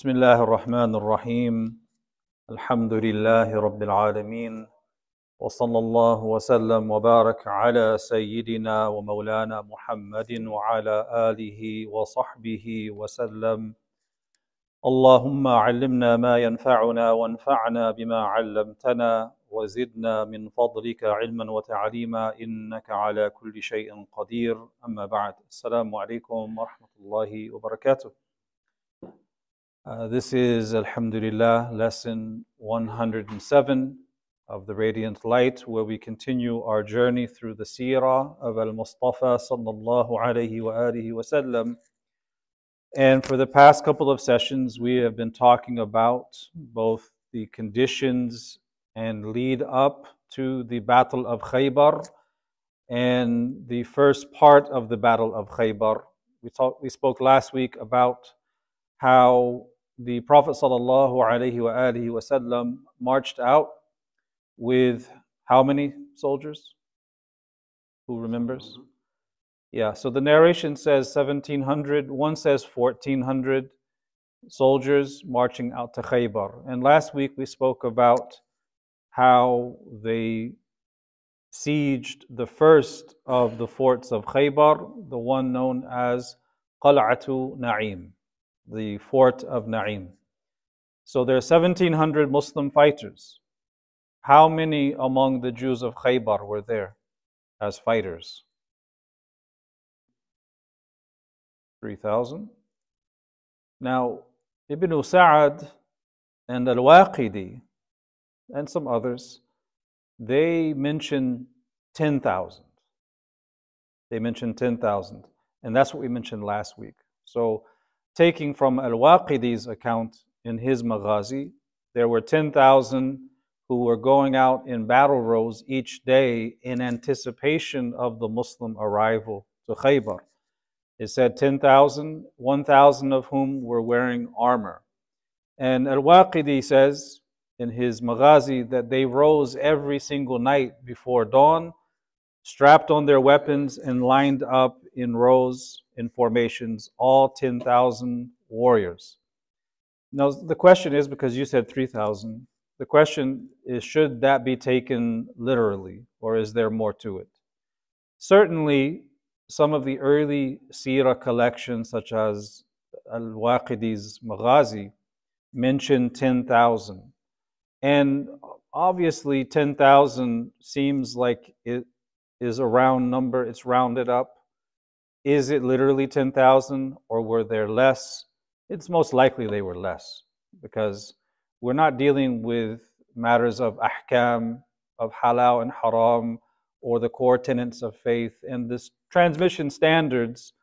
بسم الله الرحمن الرحيم. الحمد لله رب العالمين. وصلى الله وسلم وبارك على سيدنا ومولانا محمد وعلى آله وصحبه وسلم. اللهم علمنا ما ينفعنا وانفعنا بما علمتنا وزدنا من فضلك علما وتعليما إنك على كل شيء قدير. أما بعد السلام عليكم ورحمة الله وبركاته. Uh, this is Alhamdulillah lesson 107 of the Radiant Light, where we continue our journey through the seerah of Al Mustafa sallallahu alayhi wa alihi wasallam. And for the past couple of sessions, we have been talking about both the conditions and lead up to the Battle of Khaybar and the first part of the Battle of Khaybar. We, talked, we spoke last week about how the Prophet ﷺ marched out with how many soldiers? Who remembers? Mm-hmm. Yeah, so the narration says 1700, one says 1400 soldiers marching out to Khaybar. And last week we spoke about how they sieged the first of the forts of Khaybar, the one known as Qal'atu Na'im the fort of Na'im. So there are 1,700 Muslim fighters. How many among the Jews of Khaybar were there as fighters? 3,000. Now, Ibn Sa'ad and Al-Waqidi and some others, they mention 10,000. They mentioned 10,000. And that's what we mentioned last week. So taking from Al-Waqidi's account in his Maghazi, there were 10,000 who were going out in battle rows each day in anticipation of the Muslim arrival to Khaybar. It said 10,000, 1,000 of whom were wearing armor. And Al-Waqidi says in his Maghazi that they rose every single night before dawn, strapped on their weapons and lined up in rows in formations, all 10,000 warriors. Now, the question is because you said 3,000, the question is should that be taken literally or is there more to it? Certainly, some of the early Sirah collections, such as Al Waqidi's Maghazi, mention 10,000. And obviously, 10,000 seems like it is a round number, it's rounded up. Is it literally 10,000 or were there less? It's most likely they were less because we're not dealing with matters of ahkam, of halal and haram, or the core tenets of faith. And this transmission standards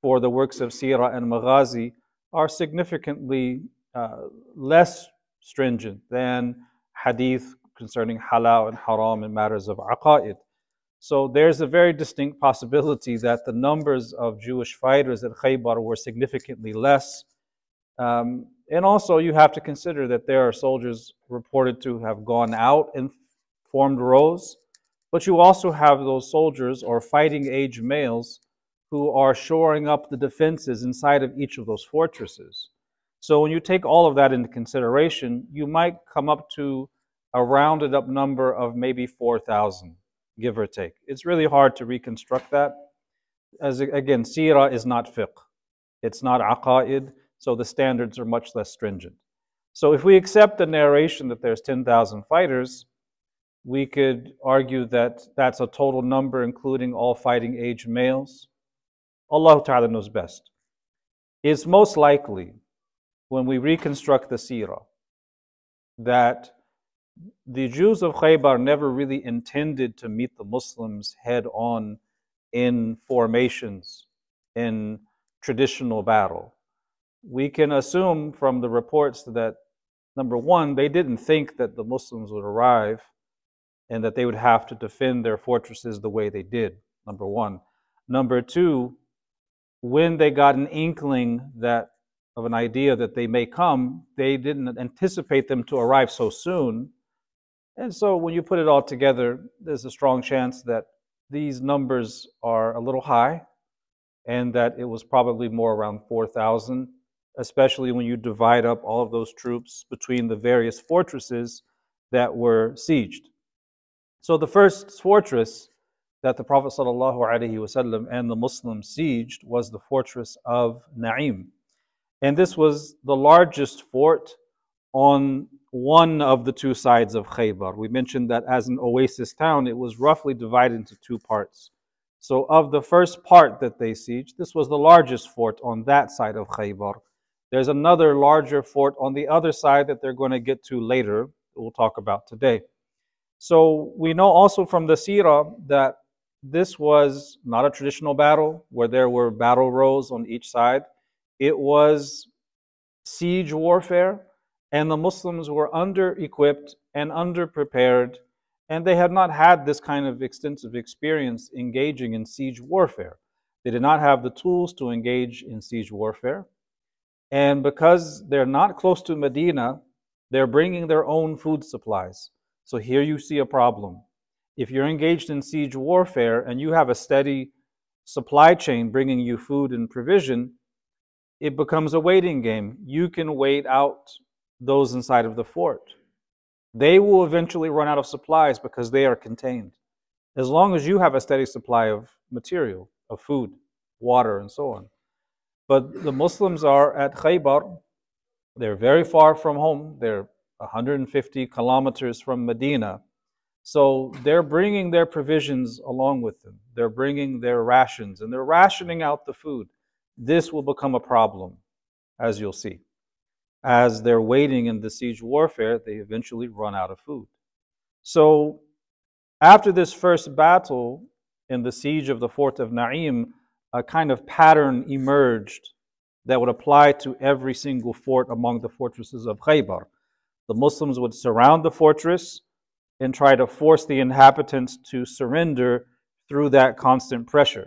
for the works of Sirah and Maghazi are significantly uh, less stringent than hadith concerning halal and haram and matters of aqa'id. So there's a very distinct possibility that the numbers of Jewish fighters at Khaybar were significantly less. Um, and also, you have to consider that there are soldiers reported to have gone out and formed rows, but you also have those soldiers or fighting age males who are shoring up the defenses inside of each of those fortresses. So when you take all of that into consideration, you might come up to a rounded up number of maybe 4,000 give or take. It's really hard to reconstruct that. As again, sirah is not fiqh. It's not aqa'id, so the standards are much less stringent. So if we accept the narration that there's 10,000 fighters, we could argue that that's a total number including all fighting age males. Allah Ta'ala knows best. It's most likely when we reconstruct the seerah that the Jews of Khaybar never really intended to meet the Muslims head on in formations, in traditional battle. We can assume from the reports that, number one, they didn't think that the Muslims would arrive and that they would have to defend their fortresses the way they did, number one. Number two, when they got an inkling that of an idea that they may come, they didn't anticipate them to arrive so soon and so when you put it all together, there's a strong chance that these numbers are a little high and that it was probably more around 4,000 especially when you divide up all of those troops between the various fortresses that were sieged. So the first fortress that the Prophet ﷺ and the Muslims sieged was the fortress of Na'im. And this was the largest fort on one of the two sides of Khaybar. We mentioned that as an oasis town, it was roughly divided into two parts. So, of the first part that they sieged, this was the largest fort on that side of Khaybar. There's another larger fort on the other side that they're going to get to later, we'll talk about today. So, we know also from the Sirah that this was not a traditional battle where there were battle rows on each side. It was siege warfare and the Muslims were under equipped and under prepared, and they had not had this kind of extensive experience engaging in siege warfare. They did not have the tools to engage in siege warfare. And because they're not close to Medina, they're bringing their own food supplies. So here you see a problem. If you're engaged in siege warfare and you have a steady supply chain bringing you food and provision, it becomes a waiting game. You can wait out those inside of the fort. They will eventually run out of supplies because they are contained. As long as you have a steady supply of material, of food, water, and so on. But the Muslims are at Khaybar. They're very far from home. They're 150 kilometers from Medina. So they're bringing their provisions along with them. They're bringing their rations and they're rationing out the food. This will become a problem, as you'll see as they're waiting in the siege warfare, they eventually run out of food. So, after this first battle in the siege of the fort of Na'im, a kind of pattern emerged that would apply to every single fort among the fortresses of Khaybar. The Muslims would surround the fortress and try to force the inhabitants to surrender through that constant pressure.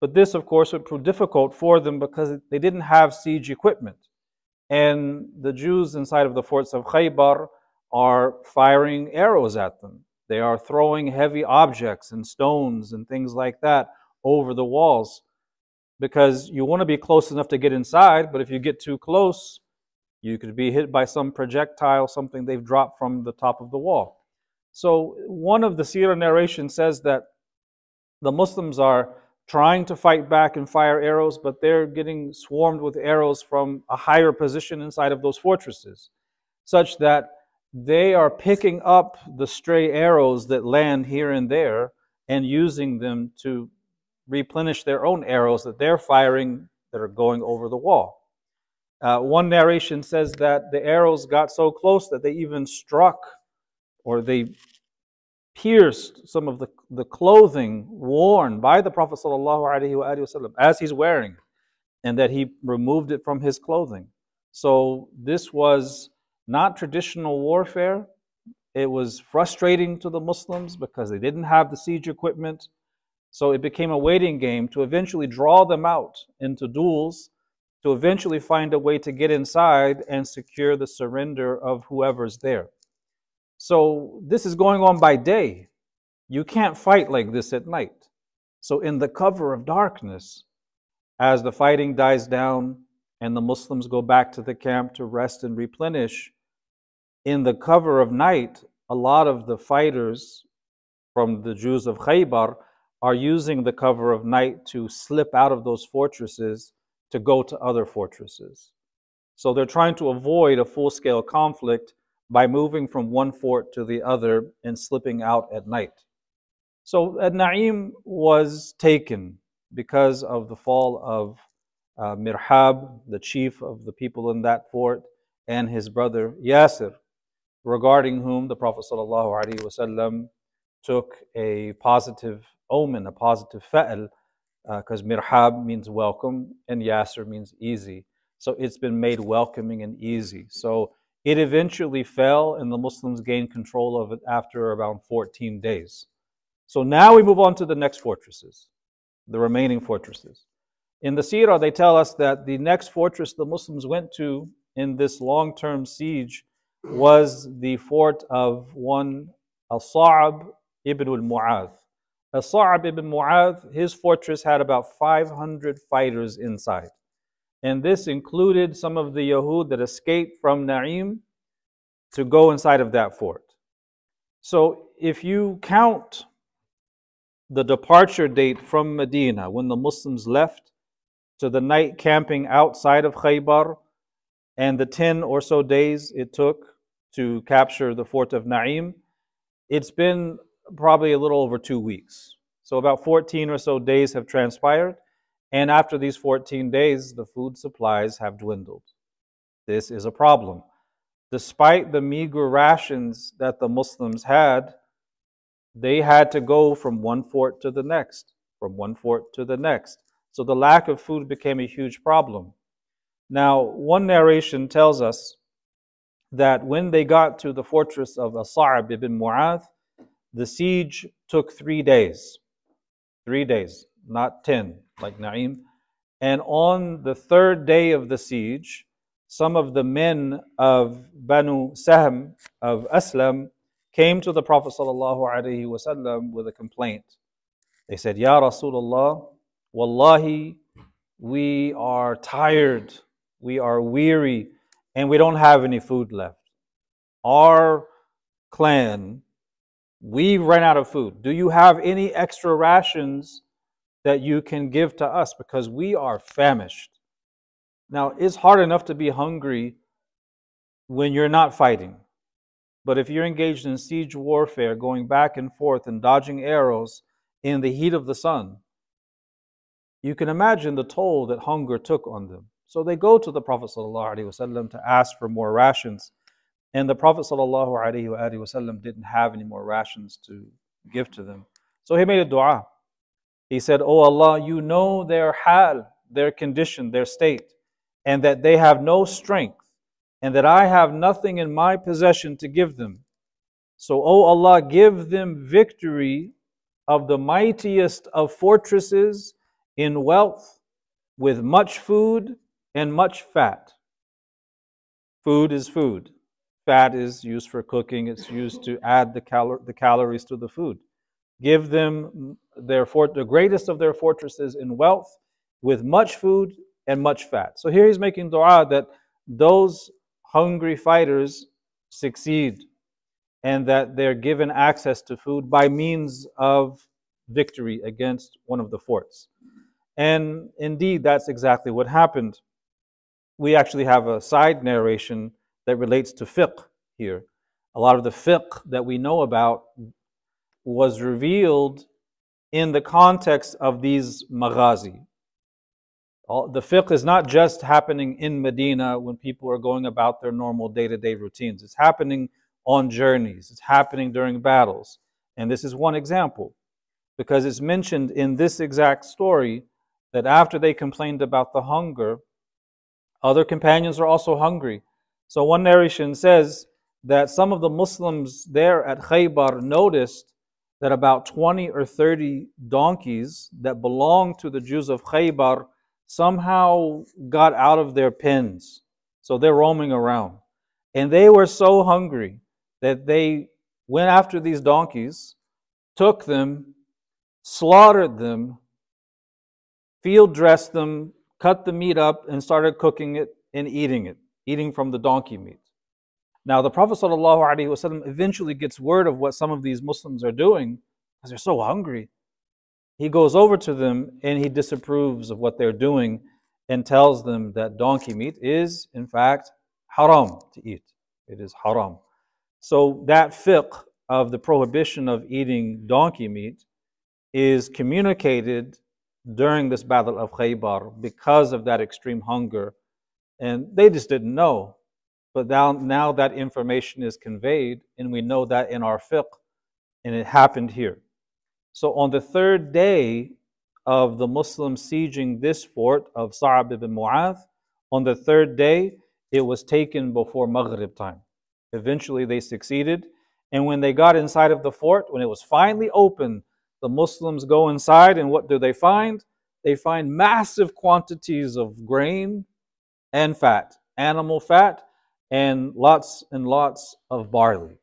But this, of course, would prove difficult for them because they didn't have siege equipment. And the Jews inside of the forts of Khaybar are firing arrows at them. They are throwing heavy objects and stones and things like that over the walls because you want to be close enough to get inside, but if you get too close, you could be hit by some projectile, something they've dropped from the top of the wall. So, one of the Sirah narrations says that the Muslims are trying to fight back and fire arrows, but they're getting swarmed with arrows from a higher position inside of those fortresses, such that they are picking up the stray arrows that land here and there and using them to replenish their own arrows that they're firing that are going over the wall. Uh, one narration says that the arrows got so close that they even struck or they pierced some of the, the clothing worn by the Prophet ﷺ as he's wearing, and that he removed it from his clothing. So this was not traditional warfare. It was frustrating to the Muslims because they didn't have the siege equipment. So it became a waiting game to eventually draw them out into duels, to eventually find a way to get inside and secure the surrender of whoever's there. So this is going on by day. You can't fight like this at night. So, in the cover of darkness, as the fighting dies down and the Muslims go back to the camp to rest and replenish, in the cover of night, a lot of the fighters from the Jews of Khaybar are using the cover of night to slip out of those fortresses to go to other fortresses. So they're trying to avoid a full scale conflict by moving from one fort to the other and slipping out at night. So Ad Na'im was taken because of the fall of uh, Mirhab, the chief of the people in that fort, and his brother Yasir, regarding whom the Prophet ﷺ took a positive omen, a positive fa'al, because uh, Mirhab means welcome and Yasir means easy. So it's been made welcoming and easy. So it eventually fell, and the Muslims gained control of it after around 14 days. So now we move on to the next fortresses, the remaining fortresses. In the Sirah, they tell us that the next fortress the Muslims went to in this long term siege was the fort of one Al Sa'ab ibn al Mu'adh. Al Sa'ab ibn Mu'adh, his fortress had about 500 fighters inside. And this included some of the Yahud that escaped from Na'im to go inside of that fort. So if you count the departure date from Medina when the Muslims left to the night camping outside of Khaybar and the 10 or so days it took to capture the fort of Na'im, it's been probably a little over two weeks. So about 14 or so days have transpired. And after these 14 days, the food supplies have dwindled. This is a problem. Despite the meager rations that the Muslims had, they had to go from one fort to the next, from one fort to the next. So the lack of food became a huge problem. Now, one narration tells us that when they got to the fortress of As'ab ibn Mu'adh, the siege took three days. Three days, not ten, like Na'im. And on the third day of the siege, some of the men of Banu Sahm, of Aslam, came to the Prophet ﷺ with a complaint. They said, Ya Rasulullah, Wallahi, we are tired, we are weary, and we don't have any food left. Our clan, we ran out of food. Do you have any extra rations that you can give to us? Because we are famished. Now, it's hard enough to be hungry when you're not fighting. But if you're engaged in siege warfare, going back and forth and dodging arrows in the heat of the sun, you can imagine the toll that hunger took on them. So they go to the Prophet ﷺ to ask for more rations. And the Prophet ﷺ didn't have any more rations to give to them. So he made a dua. He said, Oh Allah, you know their hal, their condition, their state, and that they have no strength and that I have nothing in my possession to give them. So, O Allah, give them victory of the mightiest of fortresses in wealth, with much food and much fat. Food is food. Fat is used for cooking, it's used to add the, cal- the calories to the food. Give them their fort- the greatest of their fortresses in wealth, with much food and much fat. So here he's making dua that those hungry fighters succeed and that they're given access to food by means of victory against one of the forts. And indeed, that's exactly what happened. We actually have a side narration that relates to fiqh here. A lot of the fiqh that we know about was revealed in the context of these maghazi, the fiqh is not just happening in Medina when people are going about their normal day to day routines. It's happening on journeys, it's happening during battles. And this is one example because it's mentioned in this exact story that after they complained about the hunger, other companions are also hungry. So one narration says that some of the Muslims there at Khaybar noticed that about 20 or 30 donkeys that belonged to the Jews of Khaybar somehow got out of their pens. So they're roaming around. And they were so hungry that they went after these donkeys, took them, slaughtered them, field dressed them, cut the meat up, and started cooking it and eating it, eating from the donkey meat. Now, the Prophet ﷺ eventually gets word of what some of these Muslims are doing because they're so hungry he goes over to them and he disapproves of what they're doing and tells them that donkey meat is, in fact, haram to eat. It is haram. So that fiqh of the prohibition of eating donkey meat is communicated during this battle of Khaybar because of that extreme hunger. And they just didn't know. But now, now that information is conveyed, and we know that in our fiqh, and it happened here. So on the third day of the Muslims sieging this fort of Sa'ab ibn Mu'adh, on the third day, it was taken before Maghrib time. Eventually they succeeded. And when they got inside of the fort, when it was finally open, the Muslims go inside and what do they find? They find massive quantities of grain and fat, animal fat, and lots and lots of barley.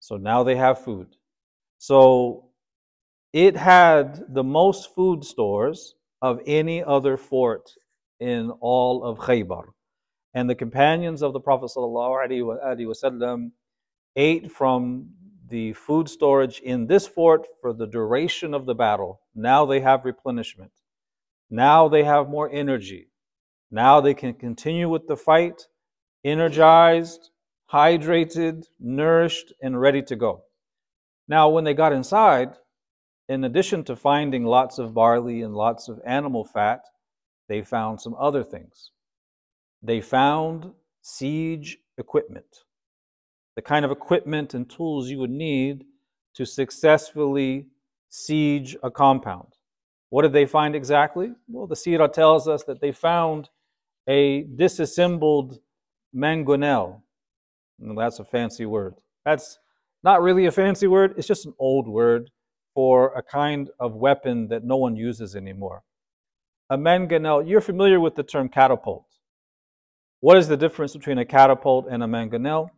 So now they have food. So it had the most food stores of any other fort in all of Khaybar. And the companions of the Prophet ﷺ ate from the food storage in this fort for the duration of the battle. Now they have replenishment. Now they have more energy. Now they can continue with the fight, energized, hydrated, nourished, and ready to go. Now, when they got inside, in addition to finding lots of barley and lots of animal fat, they found some other things. They found siege equipment, the kind of equipment and tools you would need to successfully siege a compound. What did they find exactly? Well, the Sirah tells us that they found a disassembled mangonel. that's a fancy word. That's not really a fancy word, it's just an old word for a kind of weapon that no one uses anymore. A mangonel, you're familiar with the term catapult. What is the difference between a catapult and a mangonel?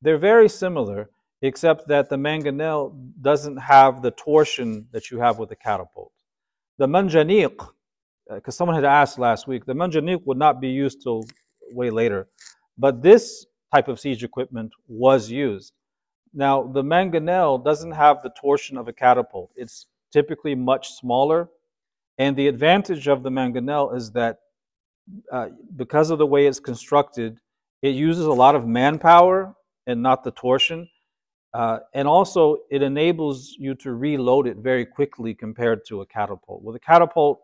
They're very similar, except that the mangonel doesn't have the torsion that you have with a catapult. The manjaniq, because uh, someone had asked last week, the manjaniq would not be used till way later. But this type of siege equipment was used. Now, the mangonel doesn't have the torsion of a catapult. It's typically much smaller. And the advantage of the mangonel is that uh, because of the way it's constructed, it uses a lot of manpower and not the torsion. Uh, and also, it enables you to reload it very quickly compared to a catapult. With a catapult,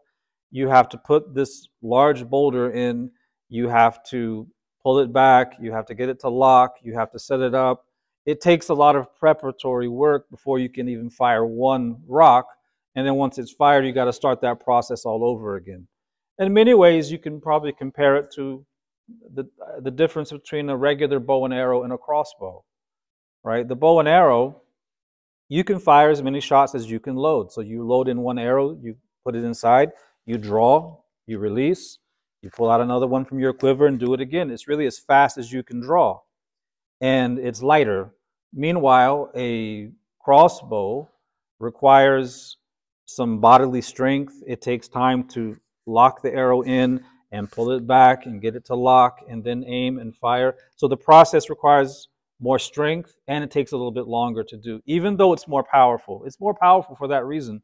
you have to put this large boulder in, you have to pull it back, you have to get it to lock, you have to set it up. It takes a lot of preparatory work before you can even fire one rock. And then once it's fired, you got to start that process all over again. In many ways, you can probably compare it to the, the difference between a regular bow and arrow and a crossbow, right? The bow and arrow, you can fire as many shots as you can load. So you load in one arrow, you put it inside, you draw, you release, you pull out another one from your quiver and do it again. It's really as fast as you can draw. And it's lighter. Meanwhile, a crossbow requires some bodily strength. It takes time to lock the arrow in and pull it back and get it to lock and then aim and fire. So the process requires more strength and it takes a little bit longer to do, even though it's more powerful. It's more powerful for that reason.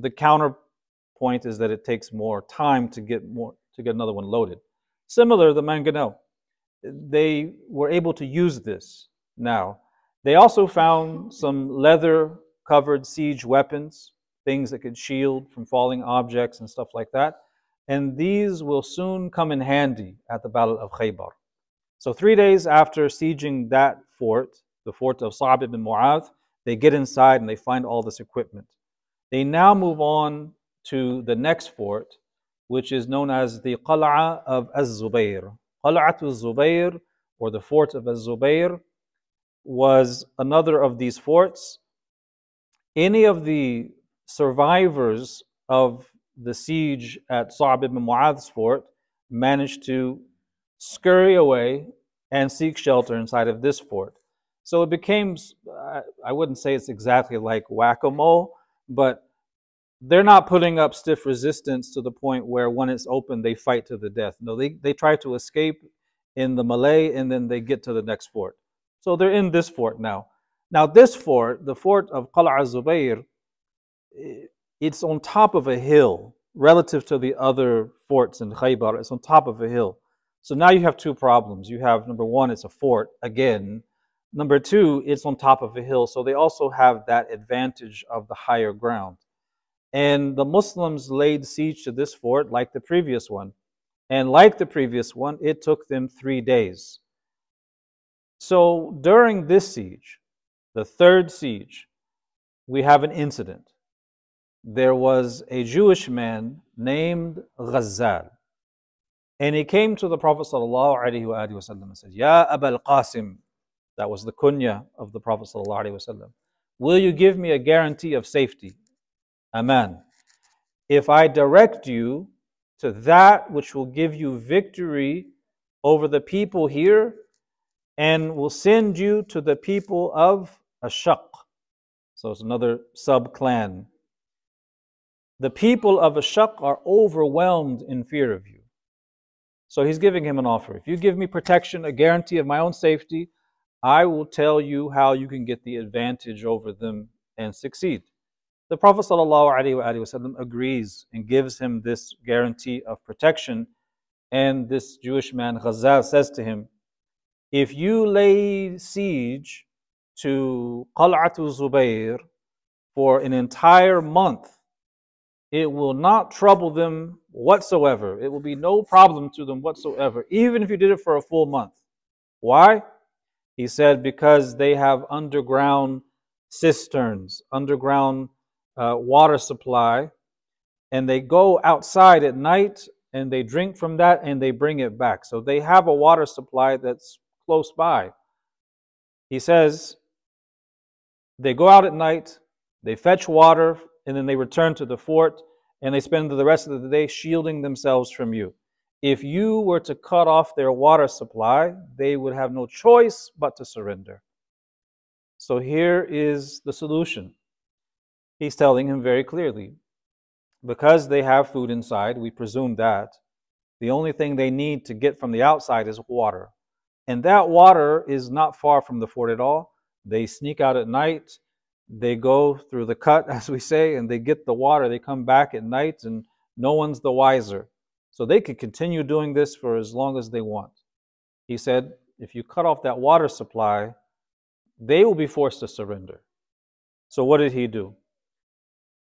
The counterpoint is that it takes more time to get more to get another one loaded. Similar, the mangonel. They were able to use this now. They also found some leather covered siege weapons, things that could shield from falling objects and stuff like that. And these will soon come in handy at the Battle of Khaybar. So, three days after sieging that fort, the fort of Sa'b ibn Mu'adh, they get inside and they find all this equipment. They now move on to the next fort, which is known as the Qal'a of Az-Zubayr. Qal'at Az-Zubayr, or the fort of Az-Zubayr, was another of these forts. Any of the survivors of the siege at Sa'b ibn Mu'adh's fort managed to scurry away and seek shelter inside of this fort. So it became, I wouldn't say it's exactly like whack a mole, but they're not putting up stiff resistance to the point where when it's open they fight to the death. No, they, they try to escape in the melee and then they get to the next fort. So they're in this fort now. Now this fort, the fort of Qal'a Zubayr, it's on top of a hill relative to the other forts in Khaybar. It's on top of a hill. So now you have two problems. You have number one, it's a fort again. Number two, it's on top of a hill. So they also have that advantage of the higher ground. And the Muslims laid siege to this fort like the previous one. And like the previous one, it took them three days. So during this siege, the third siege, we have an incident. There was a Jewish man named Ghazal. And he came to the Prophet ﷺ and said, Ya Abul Qasim, that was the kunya of the Prophet ﷺ, will you give me a guarantee of safety? Aman. If I direct you to that which will give you victory over the people here and will send you to the people of Ashaq. So it's another sub clan. The people of Ashaq are overwhelmed in fear of you. So he's giving him an offer. If you give me protection, a guarantee of my own safety, I will tell you how you can get the advantage over them and succeed. The Prophet ﷺ agrees and gives him this guarantee of protection. And this Jewish man, Ghazal, says to him, If you lay siege to Qal'atu Zubayr for an entire month, it will not trouble them whatsoever. It will be no problem to them whatsoever, even if you did it for a full month. Why? He said, because they have underground cisterns, underground uh, water supply, and they go outside at night and they drink from that and they bring it back. So they have a water supply that's close by. He says, they go out at night, they fetch water, and then they return to the fort and they spend the rest of the day shielding themselves from you. If you were to cut off their water supply, they would have no choice but to surrender. So here is the solution. He's telling him very clearly because they have food inside, we presume that the only thing they need to get from the outside is water. And that water is not far from the fort at all. They sneak out at night, they go through the cut, as we say, and they get the water. They come back at night, and no one's the wiser. So they could continue doing this for as long as they want. He said, if you cut off that water supply, they will be forced to surrender. So what did he do?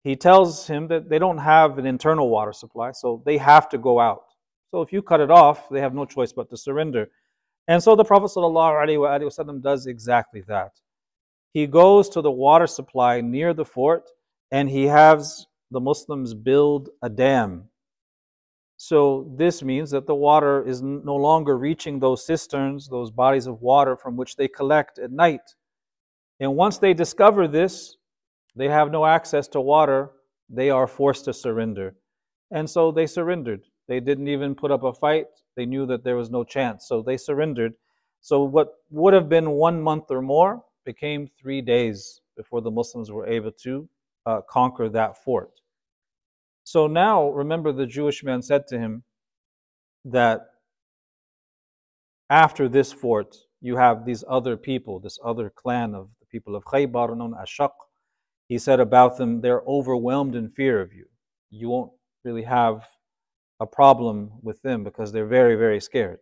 He tells him that they don't have an internal water supply, so they have to go out. So if you cut it off, they have no choice but to surrender. And so the Prophet ﷺ does exactly that he goes to the water supply near the fort and he has the Muslims build a dam. So this means that the water is no longer reaching those cisterns, those bodies of water from which they collect at night. And once they discover this, they have no access to water, they are forced to surrender. And so they surrendered. They didn't even put up a fight. They knew that there was no chance. So they surrendered. So what would have been one month or more became three days before the Muslims were able to uh, conquer that fort. So now, remember, the Jewish man said to him that after this fort, you have these other people, this other clan of the people of Khaybar known as Shaq. He said about them, they're overwhelmed in fear of you. You won't really have a problem with them because they're very, very scared.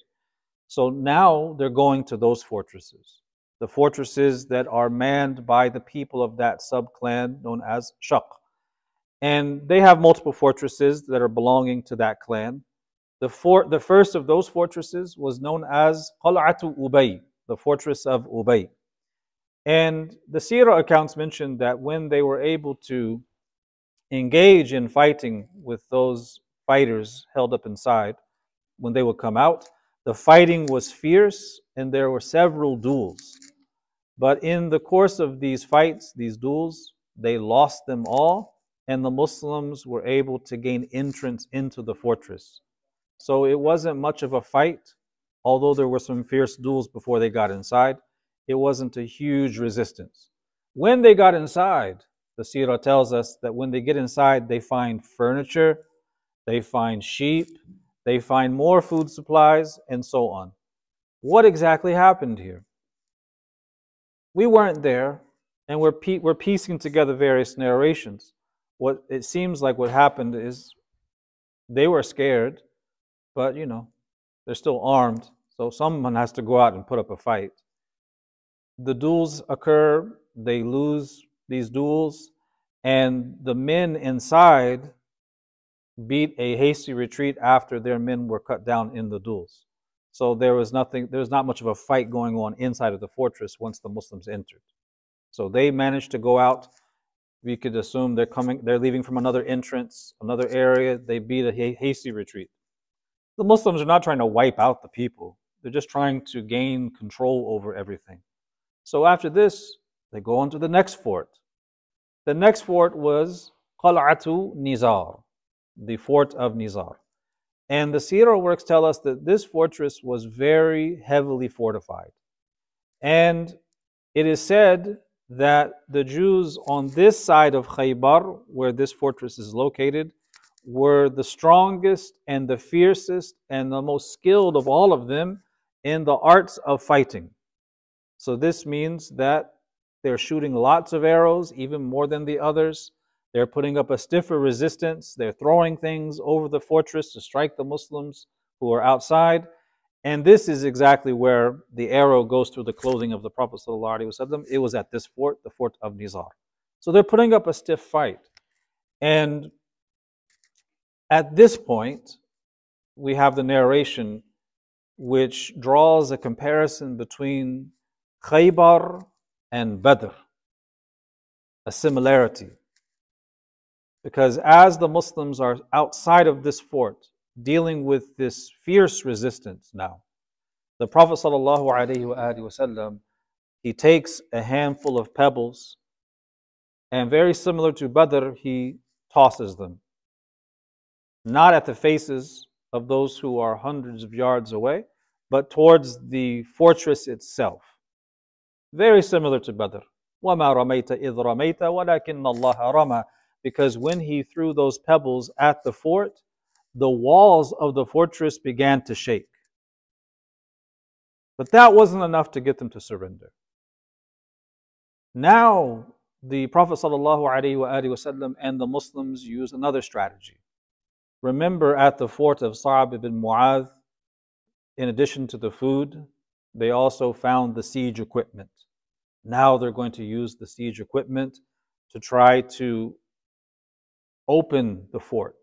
So now they're going to those fortresses the fortresses that are manned by the people of that sub-clan known as Shaq. And they have multiple fortresses that are belonging to that clan. The, fort, the first of those fortresses was known as Qal'atu Ubay, the fortress of Ubay. And the Sirah accounts mention that when they were able to engage in fighting with those fighters held up inside, when they would come out, the fighting was fierce and there were several duels. But in the course of these fights, these duels, they lost them all, and the Muslims were able to gain entrance into the fortress. So it wasn't much of a fight, although there were some fierce duels before they got inside. It wasn't a huge resistance. When they got inside, the Sirah tells us that when they get inside, they find furniture, they find sheep, they find more food supplies, and so on. What exactly happened here? We weren't there, and we're, we're piecing together various narrations. What it seems like what happened is they were scared, but you know, they're still armed, so someone has to go out and put up a fight. The duels occur, they lose these duels, and the men inside beat a hasty retreat after their men were cut down in the duels. So there was nothing, there was not much of a fight going on inside of the fortress once the Muslims entered. So they managed to go out. We could assume they're coming, they're leaving from another entrance, another area. They beat a hasty retreat. The Muslims are not trying to wipe out the people. They're just trying to gain control over everything. So after this, they go on to the next fort. The next fort was Qal'atu Nizar, the fort of Nizar. And the Sirah works tell us that this fortress was very heavily fortified. And it is said that the Jews on this side of Khaybar, where this fortress is located, were the strongest and the fiercest and the most skilled of all of them in the arts of fighting. So this means that they're shooting lots of arrows, even more than the others. They're putting up a stiffer resistance. They're throwing things over the fortress to strike the Muslims who are outside. And this is exactly where the arrow goes through the clothing of the Prophet. ﷺ. It was at this fort, the fort of Nizar. So they're putting up a stiff fight. And at this point, we have the narration which draws a comparison between Khaybar and Badr, a similarity. Because as the Muslims are outside of this fort, dealing with this fierce resistance now, the Prophet ﷺ, he takes a handful of pebbles and very similar to Badr, he tosses them. Not at the faces of those who are hundreds of yards away, but towards the fortress itself. Very similar to Badr. وَمَا رَمَيْتَ إِذْ رَمَيْتَ وَلَكِنَّ اللَّهَ رَمَى Because when he threw those pebbles at the fort, the walls of the fortress began to shake. But that wasn't enough to get them to surrender. Now, the Prophet ﷺ and the Muslims use another strategy. Remember at the fort of Sa'ab ibn Mu'adh, in addition to the food, they also found the siege equipment. Now they're going to use the siege equipment to try to open the fort.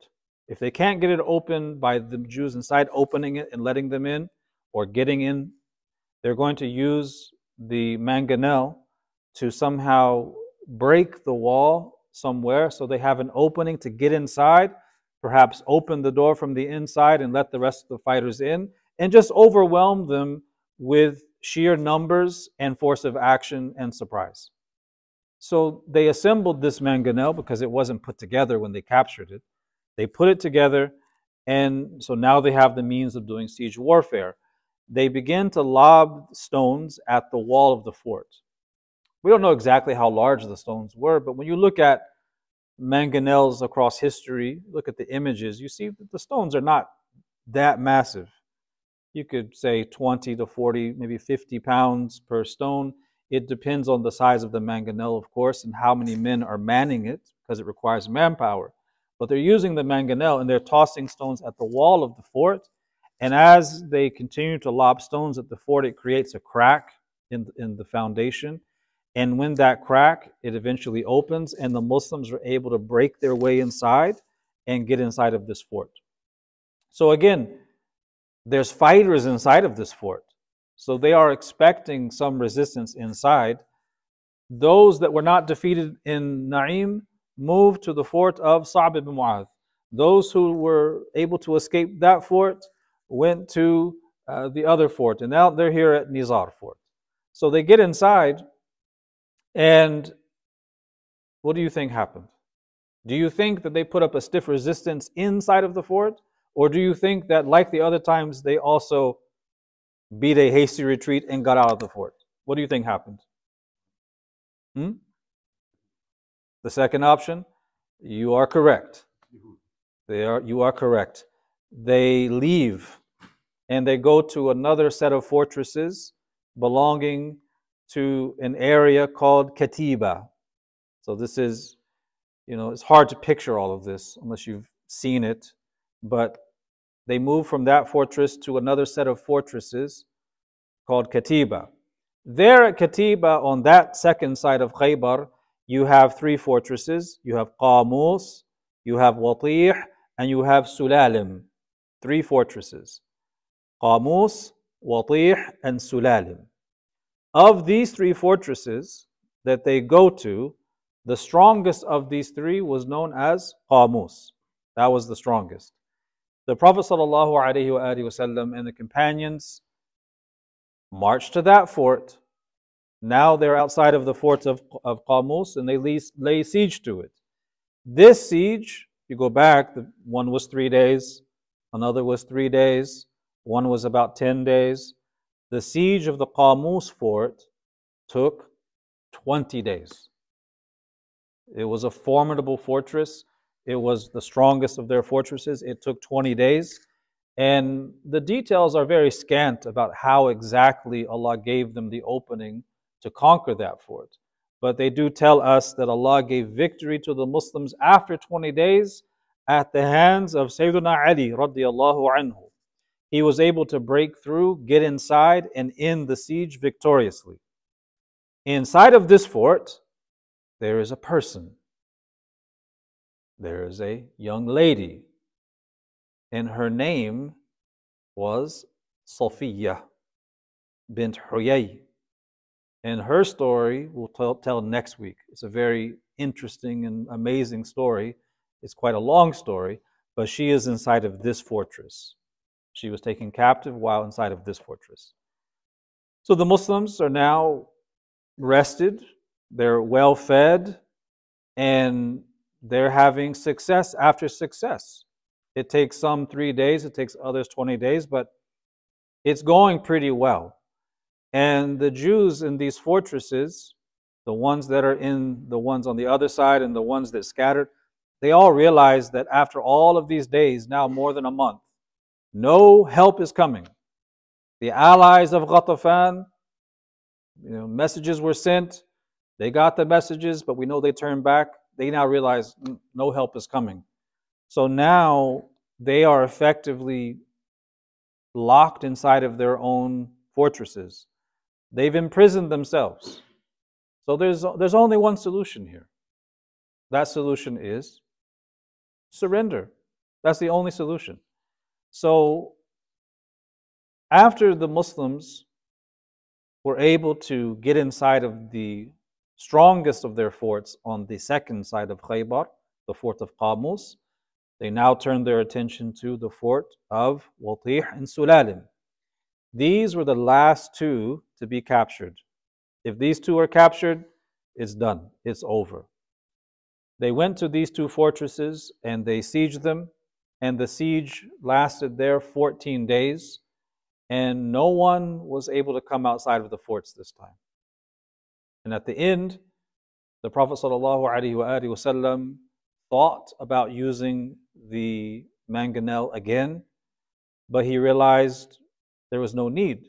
If they can't get it open by the Jews inside opening it and letting them in or getting in, they're going to use the mangonel to somehow break the wall somewhere so they have an opening to get inside, perhaps open the door from the inside and let the rest of the fighters in, and just overwhelm them with sheer numbers and force of action and surprise. So they assembled this mangonel because it wasn't put together when they captured it. They put it together, and so now they have the means of doing siege warfare. They begin to lob stones at the wall of the fort. We don't know exactly how large the stones were, but when you look at mangonels across history, look at the images, you see that the stones are not that massive you could say 20 to 40, maybe 50 pounds per stone. It depends on the size of the mangonel, of course, and how many men are manning it because it requires manpower. But they're using the mangonel and they're tossing stones at the wall of the fort. And as they continue to lob stones at the fort, it creates a crack in, in the foundation. And when that crack, it eventually opens, and the Muslims are able to break their way inside and get inside of this fort. So, again, there's fighters inside of this fort. So they are expecting some resistance inside. Those that were not defeated in Na'im moved to the fort of Sa'b ibn Mu'adh. Those who were able to escape that fort went to uh, the other fort, and now they're here at Nizar fort. So they get inside, and what do you think happened? Do you think that they put up a stiff resistance inside of the fort? Or do you think that, like the other times, they also beat a hasty retreat and got out of the fort? What do you think happened? Hmm? The second option, you are correct. They are, you are correct. They leave and they go to another set of fortresses belonging to an area called Katiba. So this is, you know, it's hard to picture all of this unless you've seen it, but they moved from that fortress to another set of fortresses called Katiba. There at Katiba, on that second side of Khaybar, you have three fortresses. You have Qamus, you have Watih, and you have Sulalim. Three fortresses. Qamus, Watih, and Sulalim. Of these three fortresses that they go to, the strongest of these three was known as Qamus. That was the strongest. The Prophet ﷺ and the companions marched to that fort. Now they're outside of the fort of, of Qamus and they lay, lay siege to it. This siege, if you go back, the, one was three days, another was three days, one was about 10 days. The siege of the Qamus fort took 20 days. It was a formidable fortress. It was the strongest of their fortresses. It took 20 days. And the details are very scant about how exactly Allah gave them the opening to conquer that fort. But they do tell us that Allah gave victory to the Muslims after 20 days at the hands of Sayyidina Ali radiallahu anhu. He was able to break through, get inside, and end the siege victoriously. Inside of this fort, there is a person. There is a young lady. And her name was Safiya bint Huyay. And her story we'll tell, tell next week. It's a very interesting and amazing story. It's quite a long story, but she is inside of this fortress. She was taken captive while inside of this fortress. So the Muslims are now rested, they're well fed, and they're having success after success. It takes some three days, it takes others 20 days, but it's going pretty well. And the Jews in these fortresses, the ones that are in the ones on the other side and the ones that scattered, they all realize that after all of these days, now more than a month, no help is coming. The allies of Ghatafan, you know, messages were sent. They got the messages, but we know they turned back. They now realize no help is coming. So now they are effectively locked inside of their own fortresses. They've imprisoned themselves. So there's, there's only one solution here. That solution is surrender. That's the only solution. So after the Muslims were able to get inside of the strongest of their forts on the second side of Khaybar, the fort of Qamus. They now turned their attention to the fort of Watih and Sulalim. These were the last two to be captured. If these two are captured, it's done, it's over. They went to these two fortresses and they sieged them, and the siege lasted there 14 days and no one was able to come outside of the forts this time. And at the end, the Prophet ﷺ thought about using the mangonel again, but he realized there was no need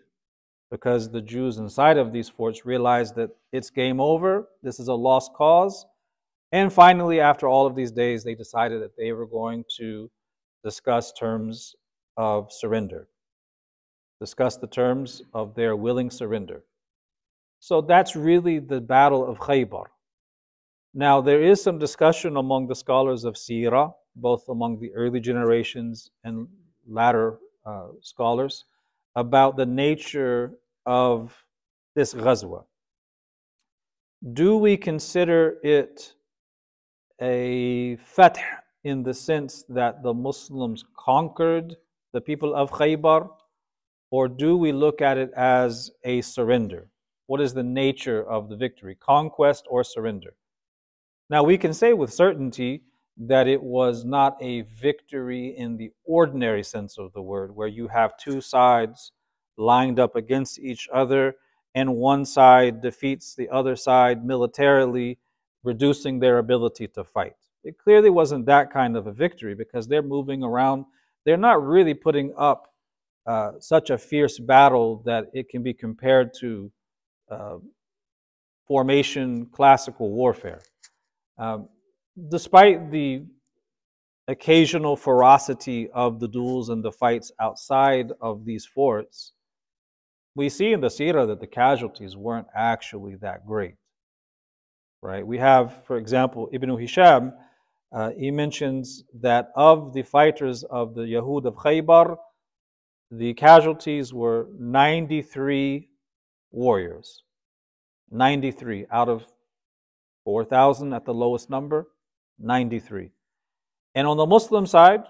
because the Jews inside of these forts realized that it's game over, this is a lost cause. And finally, after all of these days, they decided that they were going to discuss terms of surrender discuss the terms of their willing surrender. So that's really the Battle of Khaybar. Now, there is some discussion among the scholars of Sirah, both among the early generations and latter uh, scholars, about the nature of this ghazwa. Do we consider it a fath in the sense that the Muslims conquered the people of Khaybar? Or do we look at it as a surrender? What is the nature of the victory, conquest or surrender? Now, we can say with certainty that it was not a victory in the ordinary sense of the word, where you have two sides lined up against each other, and one side defeats the other side militarily, reducing their ability to fight. It clearly wasn't that kind of a victory because they're moving around. They're not really putting up uh, such a fierce battle that it can be compared to uh, formation classical warfare. Um, despite the occasional ferocity of the duels and the fights outside of these forts, we see in the Sirah that the casualties weren't actually that great. Right? We have, for example, Ibn Hisham, uh, he mentions that of the fighters of the Yahud of Khaybar, the casualties were 93 warriors. 93 out of 4,000 at the lowest number, 93. And on the Muslim side,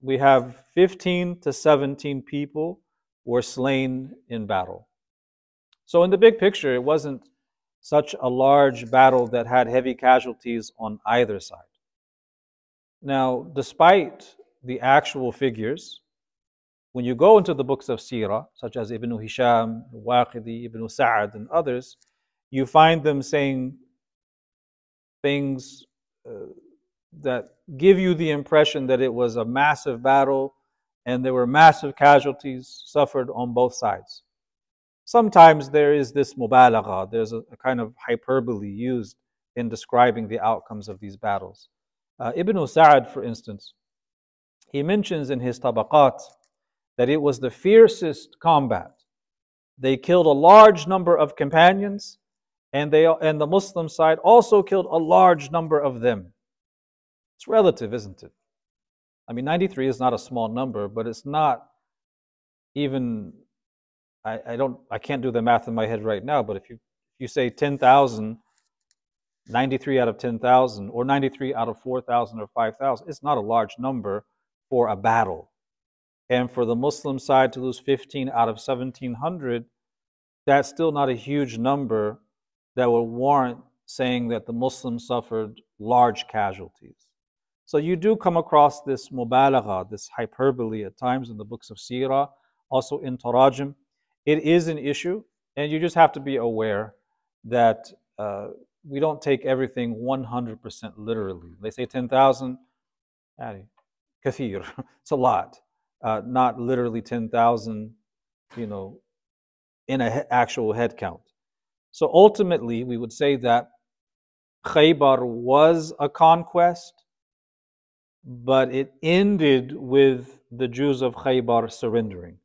we have 15 to 17 people were slain in battle. So, in the big picture, it wasn't such a large battle that had heavy casualties on either side. Now, despite the actual figures, when you go into the books of Sirah, such as Ibn Hisham, Waqidi, Ibn Sa'ad, and others, you find them saying things uh, that give you the impression that it was a massive battle and there were massive casualties suffered on both sides. Sometimes there is this mubalagha, there's a, a kind of hyperbole used in describing the outcomes of these battles. Uh, Ibn Sa'ad, for instance, he mentions in his tabaqat that it was the fiercest combat. They killed a large number of companions, and, they, and the Muslim side also killed a large number of them. It's relative, isn't it? I mean, 93 is not a small number, but it's not even, I, I don't, I can't do the math in my head right now, but if you, if you say 10,000, 93 out of 10,000, or 93 out of 4,000 or 5,000, it's not a large number for a battle. And for the Muslim side to lose 15 out of 1,700, that's still not a huge number that would warrant saying that the Muslims suffered large casualties. So you do come across this mubalagha, this hyperbole at times in the books of Sirah, also in Tarajim. It is an issue, and you just have to be aware that uh, we don't take everything 100% literally. They say 10,000, kathir, it's a lot. Uh, not literally 10,000, you know, in an actual head count. So ultimately, we would say that Khaybar was a conquest, but it ended with the Jews of Khaybar surrendering.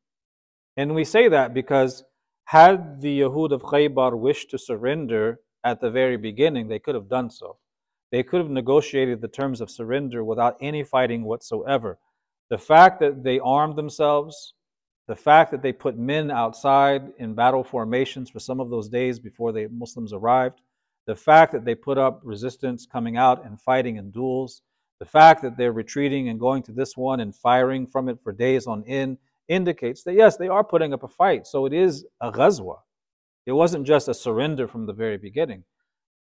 And we say that because had the Yahud of Khaybar wished to surrender at the very beginning, they could have done so. They could have negotiated the terms of surrender without any fighting whatsoever. The fact that they armed themselves, the fact that they put men outside in battle formations for some of those days before the Muslims arrived, the fact that they put up resistance coming out and fighting in duels, the fact that they're retreating and going to this one and firing from it for days on end indicates that yes, they are putting up a fight. So it is a ghazwa. It wasn't just a surrender from the very beginning,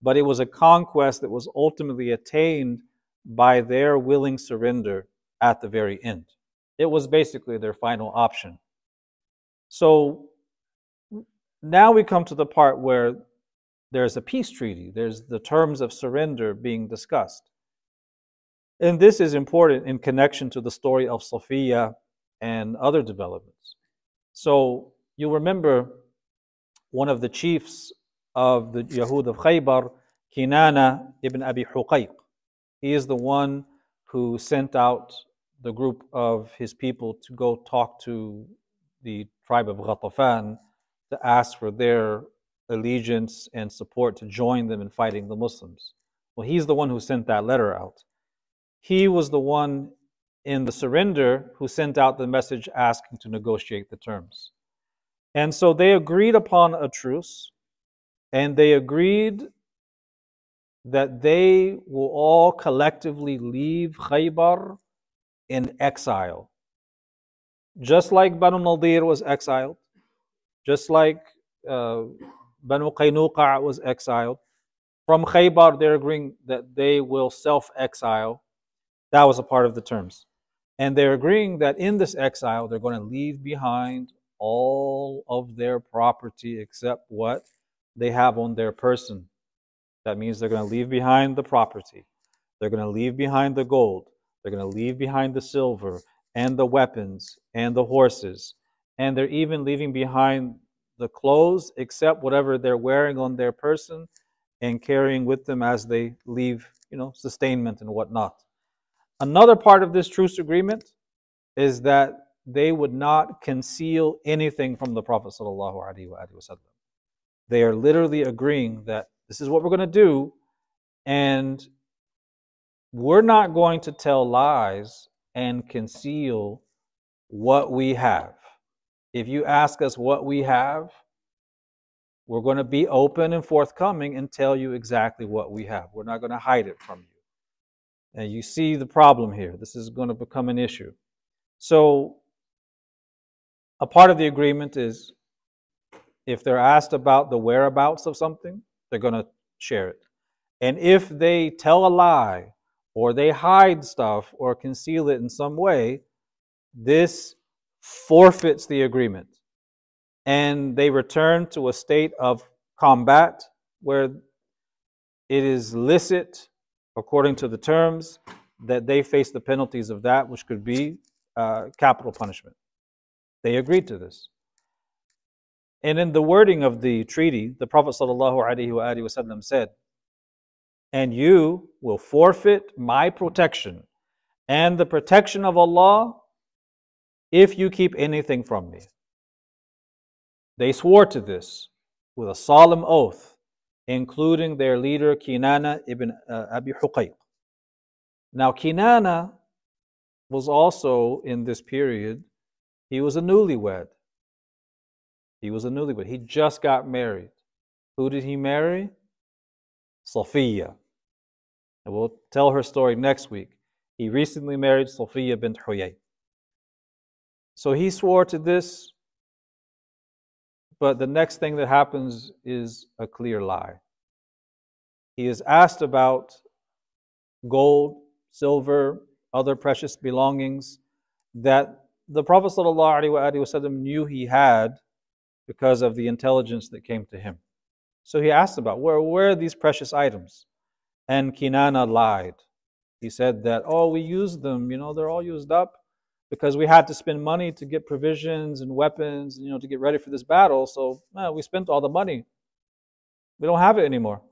but it was a conquest that was ultimately attained by their willing surrender at the very end. It was basically their final option. So now we come to the part where there's a peace treaty, there's the terms of surrender being discussed. And this is important in connection to the story of Safiya and other developments. So you remember one of the chiefs of the Yahud of Khaybar, Kinana ibn Abi Huqayq. He is the one who sent out the group of his people to go talk to the tribe of Ghatafan to ask for their allegiance and support to join them in fighting the Muslims. Well, he's the one who sent that letter out. He was the one in the surrender who sent out the message asking to negotiate the terms. And so they agreed upon a truce, and they agreed that they will all collectively leave Khaybar in exile. Just like Banu Nadir was exiled, just like uh, Banu Qaynuqa was exiled. From Khaybar, they're agreeing that they will self exile that was a part of the terms. And they're agreeing that in this exile, they're going to leave behind all of their property except what they have on their person. That means they're going to leave behind the property. They're going to leave behind the gold. They're going to leave behind the silver and the weapons and the horses. And they're even leaving behind the clothes except whatever they're wearing on their person and carrying with them as they leave, you know, sustainment and whatnot. Another part of this truce agreement is that they would not conceal anything from the Prophet. They are literally agreeing that this is what we're going to do, and we're not going to tell lies and conceal what we have. If you ask us what we have, we're going to be open and forthcoming and tell you exactly what we have. We're not going to hide it from you. And you see the problem here. This is going to become an issue. So, a part of the agreement is if they're asked about the whereabouts of something, they're going to share it. And if they tell a lie or they hide stuff or conceal it in some way, this forfeits the agreement. And they return to a state of combat where it is licit according to the terms, that they face the penalties of that, which could be uh, capital punishment. They agreed to this. And in the wording of the treaty, the Prophet ﷺ said, And you will forfeit my protection and the protection of Allah if you keep anything from me. They swore to this with a solemn oath, including their leader Kinana ibn uh, Abi Huqayq. Now, Kinana was also in this period, he was a newlywed. He was a newlywed. He just got married. Who did he marry? Safiya. And we'll tell her story next week. He recently married Safiya bint Huyay. So he swore to this, but the next thing that happens is a clear lie. He is asked about gold, silver, other precious belongings that the Prophet ﷺ knew he had because of the intelligence that came to him. So he asked about where, where are these precious items? And Kinana lied. He said that, oh, we used them, you know, they're all used up because we had to spend money to get provisions and weapons, you know, to get ready for this battle. So well, we spent all the money. We don't have it anymore.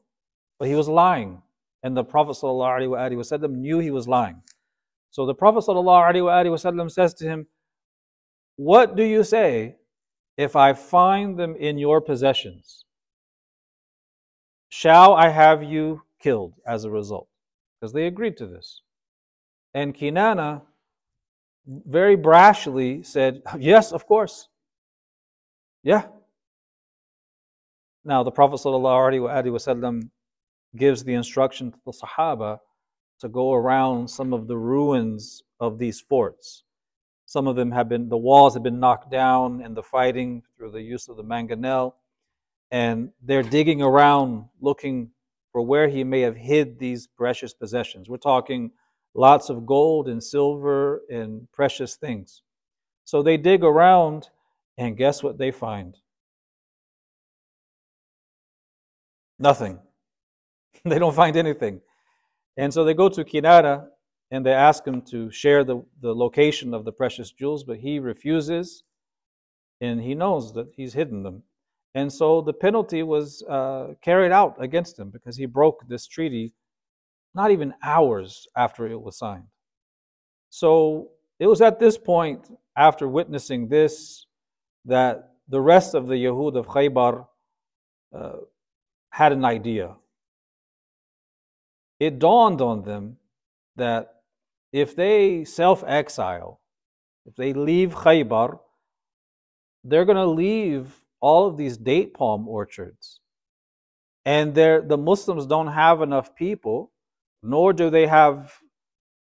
But he was lying. And the Prophet ﷺ knew he was lying. So the Prophet ﷺ says to him, What do you say if I find them in your possessions, shall I have you killed as a result? Because they agreed to this. And Kinana very brashly said, Yes, of course. Yeah. Now, the Prophet ﷺ gives the instruction to the Sahaba to go around some of the ruins of these forts some of them have been, the walls have been knocked down in the fighting through the use of the mangonel. And they're digging around looking for where he may have hid these precious possessions. We're talking lots of gold and silver and precious things. So they dig around, and guess what they find? Nothing. they don't find anything. And so they go to Kinana and they ask him to share the, the location of the precious jewels, but he refuses, and he knows that he's hidden them. And so the penalty was uh, carried out against him because he broke this treaty not even hours after it was signed. So it was at this point, after witnessing this, that the rest of the Yahud of Khaybar uh, had an idea. It dawned on them that if they self exile, if they leave Khaybar, they're going to leave all of these date palm orchards. And the Muslims don't have enough people, nor do they have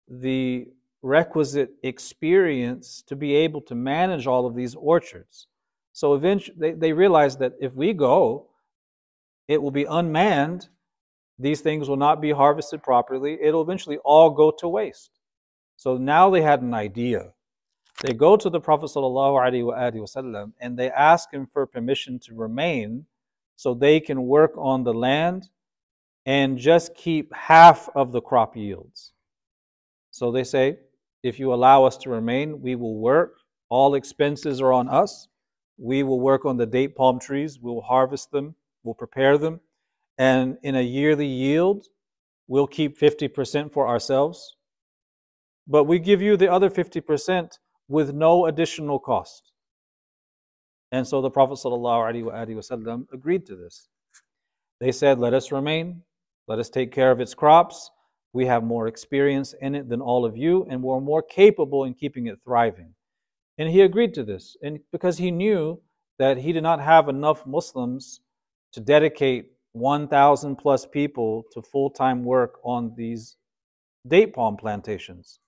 the requisite experience to be able to manage all of these orchards. So eventually, they, they realize that if we go, it will be unmanned. These things will not be harvested properly. It'll eventually all go to waste. So now they had an idea. They go to the Prophet ﷺ and they ask him for permission to remain so they can work on the land and just keep half of the crop yields. So they say, if you allow us to remain, we will work. All expenses are on us. We will work on the date palm trees. We will harvest them. We'll prepare them. And in a yearly yield, we'll keep 50% for ourselves but we give you the other 50% with no additional cost. And so the Prophet ﷺ agreed to this. They said, Let us remain, let us take care of its crops. We have more experience in it than all of you, and we're more capable in keeping it thriving. And he agreed to this, and because he knew that he did not have enough Muslims to dedicate 1,000 plus people to full time work on these date palm plantations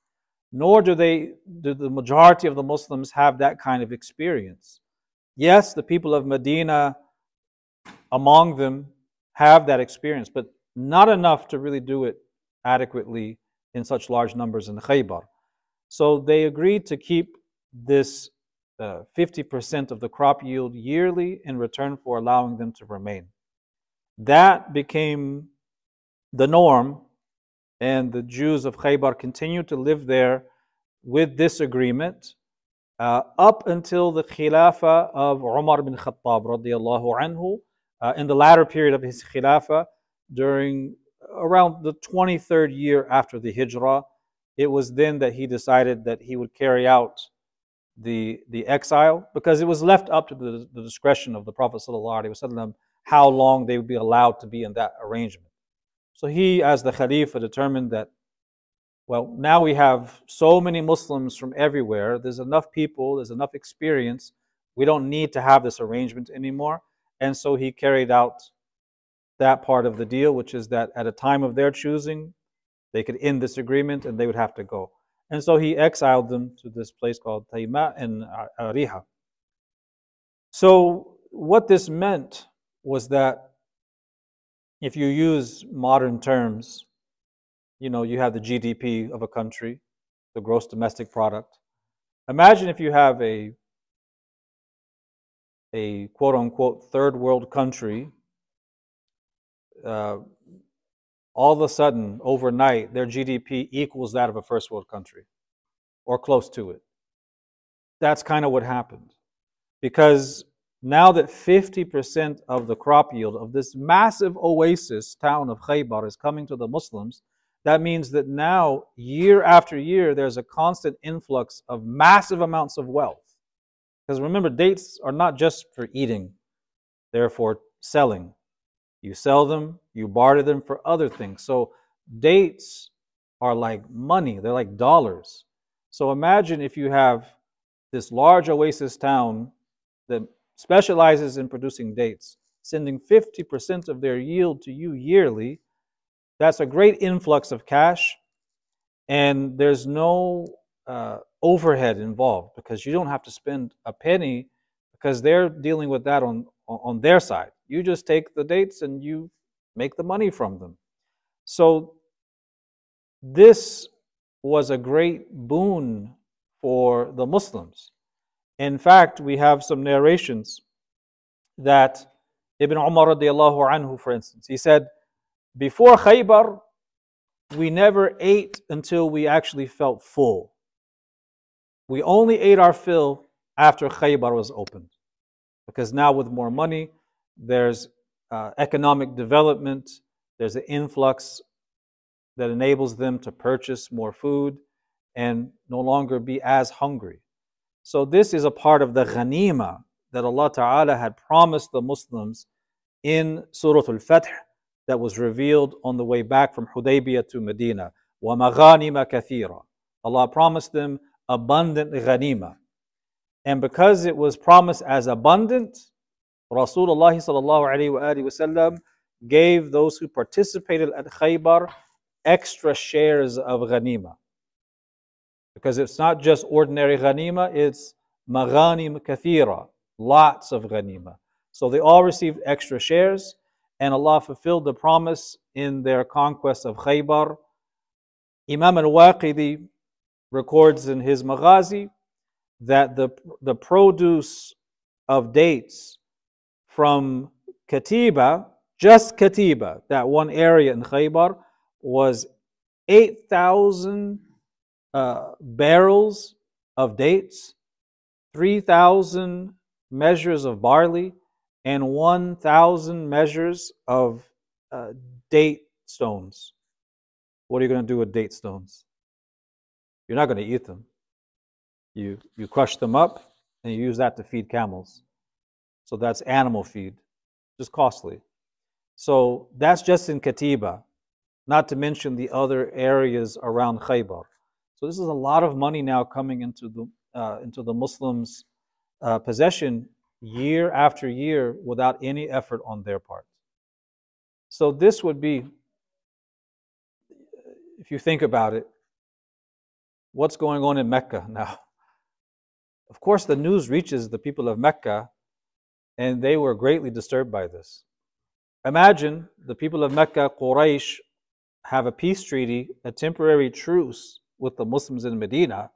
nor do they do the majority of the Muslims have that kind of experience. Yes, the people of Medina among them have that experience, but not enough to really do it adequately in such large numbers in Khaybar. So they agreed to keep this uh, 50% of the crop yield yearly in return for allowing them to remain. That became the norm and the Jews of Khaybar continued to live there with this agreement uh, up until the Khilafah of Umar bin Khattab radiallahu anhu, uh, in the latter period of his Khilafah, during around the 23rd year after the Hijrah, it was then that he decided that he would carry out the, the exile because it was left up to the, the discretion of the Prophet ﷺ how long they would be allowed to be in that arrangement. So he, as the Khalifa, determined that, well, now we have so many Muslims from everywhere, there's enough people, there's enough experience, we don't need to have this arrangement anymore. And so he carried out that part of the deal, which is that at a time of their choosing, they could end this agreement and they would have to go. And so he exiled them to this place called Tayma and Ariha. So, what this meant was that if you use modern terms, you know, you have the GDP of a country, the gross domestic product. Imagine if you have a a quote unquote third world country, uh, all of a sudden, overnight, their GDP equals that of a first world country or close to it. That's kind of what happened. Because now that 50% of the crop yield of this massive oasis town of Khaybar is coming to the Muslims, that means that now, year after year, there's a constant influx of massive amounts of wealth. Because remember, dates are not just for eating, they're for selling. You sell them, you barter them for other things. So dates are like money, they're like dollars. So imagine if you have this large oasis town that specializes in producing dates, sending 50% of their yield to you yearly. That's a great influx of cash, and there's no uh, overhead involved because you don't have to spend a penny because they're dealing with that on, on their side. You just take the dates and you make the money from them. So, this was a great boon for the Muslims. In fact, we have some narrations that Ibn Umar radiallahu anhu, for instance, he said, before Khaybar, we never ate until we actually felt full. We only ate our fill after Khaybar was opened. Because now, with more money, there's uh, economic development, there's an influx that enables them to purchase more food and no longer be as hungry. So, this is a part of the ghanima that Allah Ta'ala had promised the Muslims in Surah Al Fath that was revealed on the way back from Hudaybiyah to Medina. وَمَغَانِمَ كَثِيرًا Allah promised them abundant ghanima. And because it was promised as abundant, Rasulullah sallallahu gave those who participated at Khaybar extra shares of ghanima. Because it's not just ordinary ghanima, it's maghanim kathira, lots of ghanima. So they all received extra shares, and Allah fulfilled the promise in their conquest of Khaybar. Imam al-Waqidi records in his Maghazi that the, the produce of dates from Katiba, just Katiba, that one area in Khaybar, was 8,000 uh, barrels of dates, 3,000 measures of barley, and 1,000 measures of uh, date stones. What are you going to do with date stones? You're not going to eat them. You, you crush them up and you use that to feed camels. So that's animal feed, just costly. So that's just in Katiba, not to mention the other areas around Khaybar. So this is a lot of money now coming into the uh, into the Muslims' uh, possession year after year without any effort on their part. So this would be, if you think about it, what's going on in Mecca now. Of course, the news reaches the people of Mecca and they were greatly disturbed by this. Imagine the people of Mecca, Quraysh, have a peace treaty, a temporary truce with the Muslims in Medina,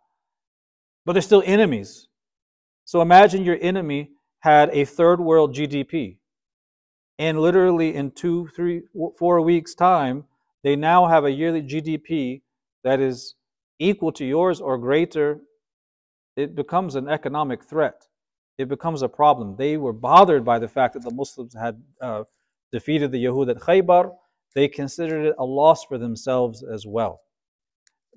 but they're still enemies. So imagine your enemy had a third world GDP, and literally in two, three, four weeks' time, they now have a yearly GDP that is equal to yours or greater, it becomes an economic threat. It becomes a problem. They were bothered by the fact that the Muslims had uh, defeated the Yahud at Khaybar. They considered it a loss for themselves as well.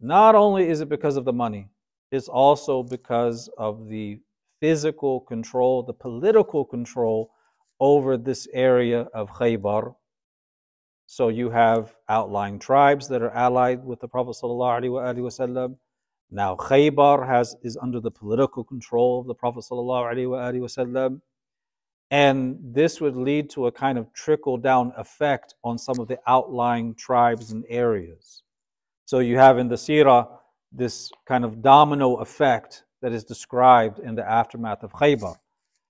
Not only is it because of the money, it's also because of the physical control, the political control over this area of Khaybar. So you have outlying tribes that are allied with the Prophet ﷺ. Now Khaybar has, is under the political control of the Prophet ﷺ. And this would lead to a kind of trickle down effect on some of the outlying tribes and areas. So you have in the Sirah this kind of domino effect that is described in the aftermath of Khaybar.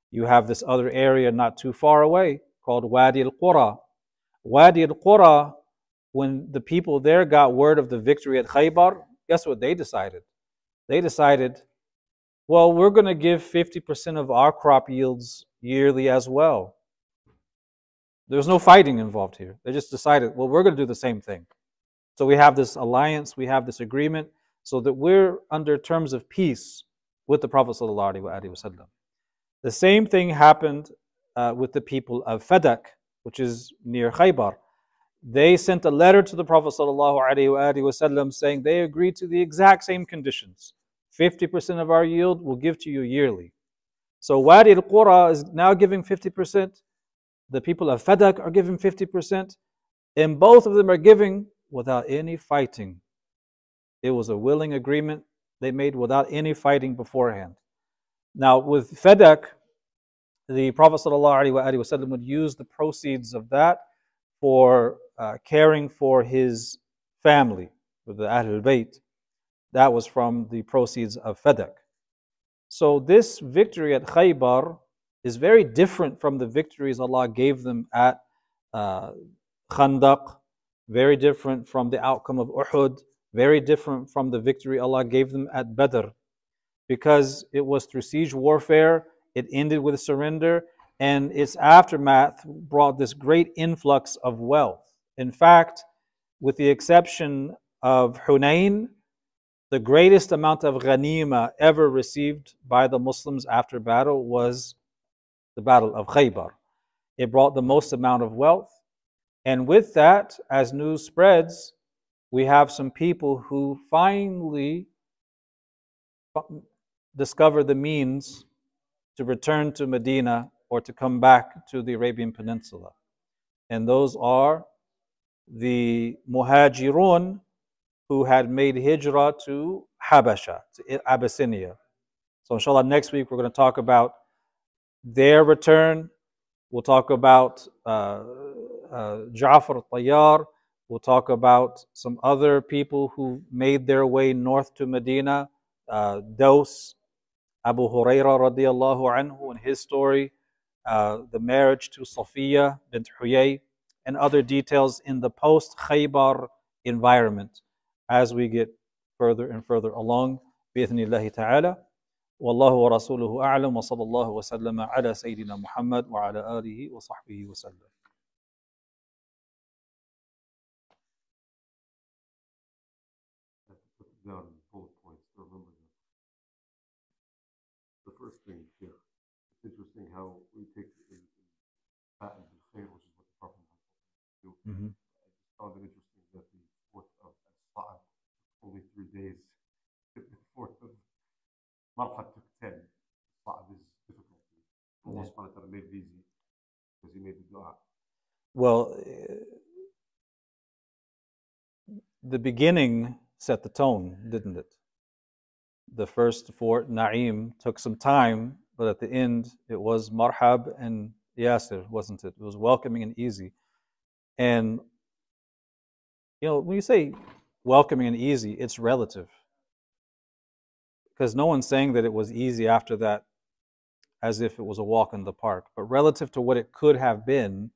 You have this other area not too far away called Wadi al Qura. Wadi al Qura, when the people there got word of the victory at Khaybar, guess what they decided? They decided, well, we're going to give 50% of our crop yields yearly as well. There's no fighting involved here. They just decided, well, we're going to do the same thing. So we have this alliance, we have this agreement, so that we're under terms of peace with the Prophet. The same thing happened uh, with the people of Fadak, which is near Khaybar. They sent a letter to the Prophet ﷺ saying they agreed to the exact same conditions. 50% of our yield will give to you yearly. So Wadi al Qura is now giving 50%. The people of Fadak are giving 50%. And both of them are giving without any fighting. It was a willing agreement they made without any fighting beforehand. Now, with Fadak, the Prophet ﷺ would use the proceeds of that for uh, caring for his family, for the Ahlul Bayt. That was from the proceeds of Fadak. So, this victory at Khaybar is very different from the victories Allah gave them at uh, Khandaq, very different from the outcome of Uhud, very different from the victory Allah gave them at Badr because it was through siege warfare, it ended with surrender, and its aftermath brought this great influx of wealth. In fact, with the exception of Hunain, the greatest amount of ghanima ever received by the Muslims after battle was the Battle of Khaybar. It brought the most amount of wealth. And with that, as news spreads, we have some people who finally discover the means to return to Medina or to come back to the Arabian Peninsula. And those are the Muhajirun who had made hijrah to Habasha, to Abyssinia. So, inshallah, next week we're going to talk about their return. We'll talk about uh, uh, Ja'far al-Tayyar. We'll talk about some other people who made their way north to Medina, uh, Daws, Abu Huraira radiallahu anhu and his story, uh, the marriage to Safiya bint Huyay, and other details in the post Khaybar environment as we get further and further along. بإذن الله تعالى والله ورسوله أعلم وصلى الله وسلم على سيدنا محمد وعلى آله وصحبه وسلم down in bullet points to remember them. The first thing, yeah, it's interesting how we take the patent of khair, which is what the Prophet do. Mm-hmm. I just found it interesting that the fourth of only three days. the fourth of took ten. Is difficult. Allah subhanahu wa ta'ala made it easy because he made the dua. Well, uh, the beginning set the tone, didn't it? The first four, Na'im, took some time, but at the end it was Marhab and Yasir, wasn't it? It was welcoming and easy. And, you know, when you say welcoming and easy, it's relative. Because no one's saying that it was easy after that as if it was a walk in the park. But relative to what it could have been,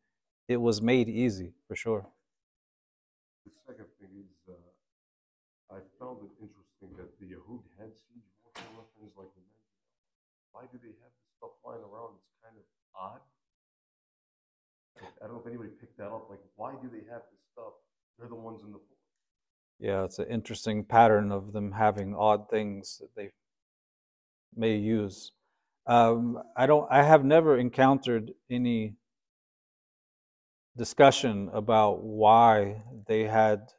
it was made easy, for sure. The second thing is I found it interesting that the Yahud had siege warfare weapons like the men. Why do they have this stuff lying around? It's kind of odd. I don't know if anybody picked that up. Like, why do they have this stuff They're the ones in the fort. Yeah, it's an interesting pattern of them having odd things that they may use. Um, I don't. I have never encountered any discussion about why they had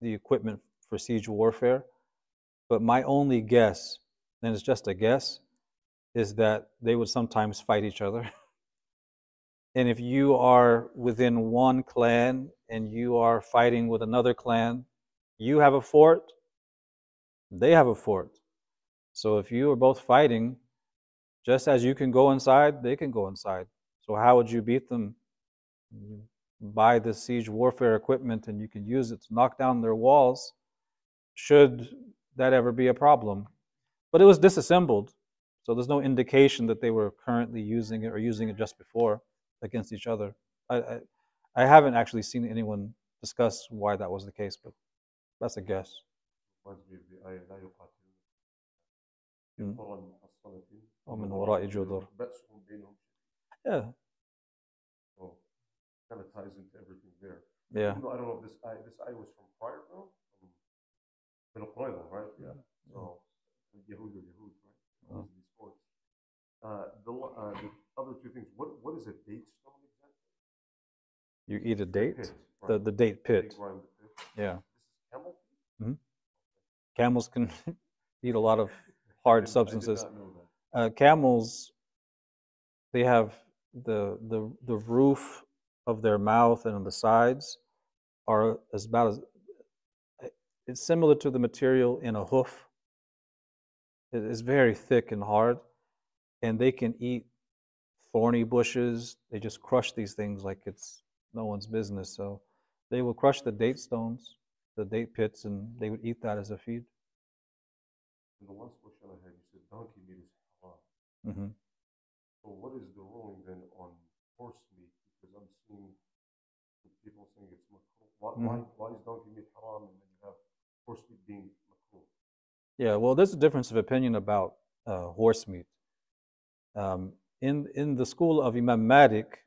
the equipment for siege warfare, but my only guess, and it's just a guess, is that they would sometimes fight each other. and if you are within one clan and you are fighting with another clan, you have a fort, they have a fort. So if you are both fighting, just as you can go inside, they can go inside. So how would you beat them? Buy the siege warfare equipment and you can use it to knock down their walls, should that ever be a problem. But it was disassembled, so there's no indication that they were currently using it or using it just before against each other. I, I, I haven't actually seen anyone discuss why that was the case, but that's a guess. Hmm? Oh, yeah. Kind of ties into everything there. Yeah. I don't know if this eye, this eye was from prior though. Qurayza, right? Yeah. So Yehud or Yehud, right? Those are these. Uh, the, uh, the other two things. What what is a date stone exactly? You eat a date, Pit, the, right? the date They pit. the. Yeah. This is camel. Camels can eat a lot of hard I did- did substances. not know that. uh, camels they have the the the roof of their mouth and on the sides are as about as it's similar to the material in a hoof it is very thick and hard and they can eat thorny bushes they just crush these things like it's no one's business so they will crush the date stones the date pits and they would eat that as a feed And the last question I had, you said donkey meat is haram. hmm So what is the ruling then on horse meat? Because I'm seeing people saying it's makruh. Why, why, Mhm. why is donkey meat haram and then you have horse meat being makruh? Yeah, well, there's a difference of opinion about uh, horse meat. Um, in in the school of Imam Malik,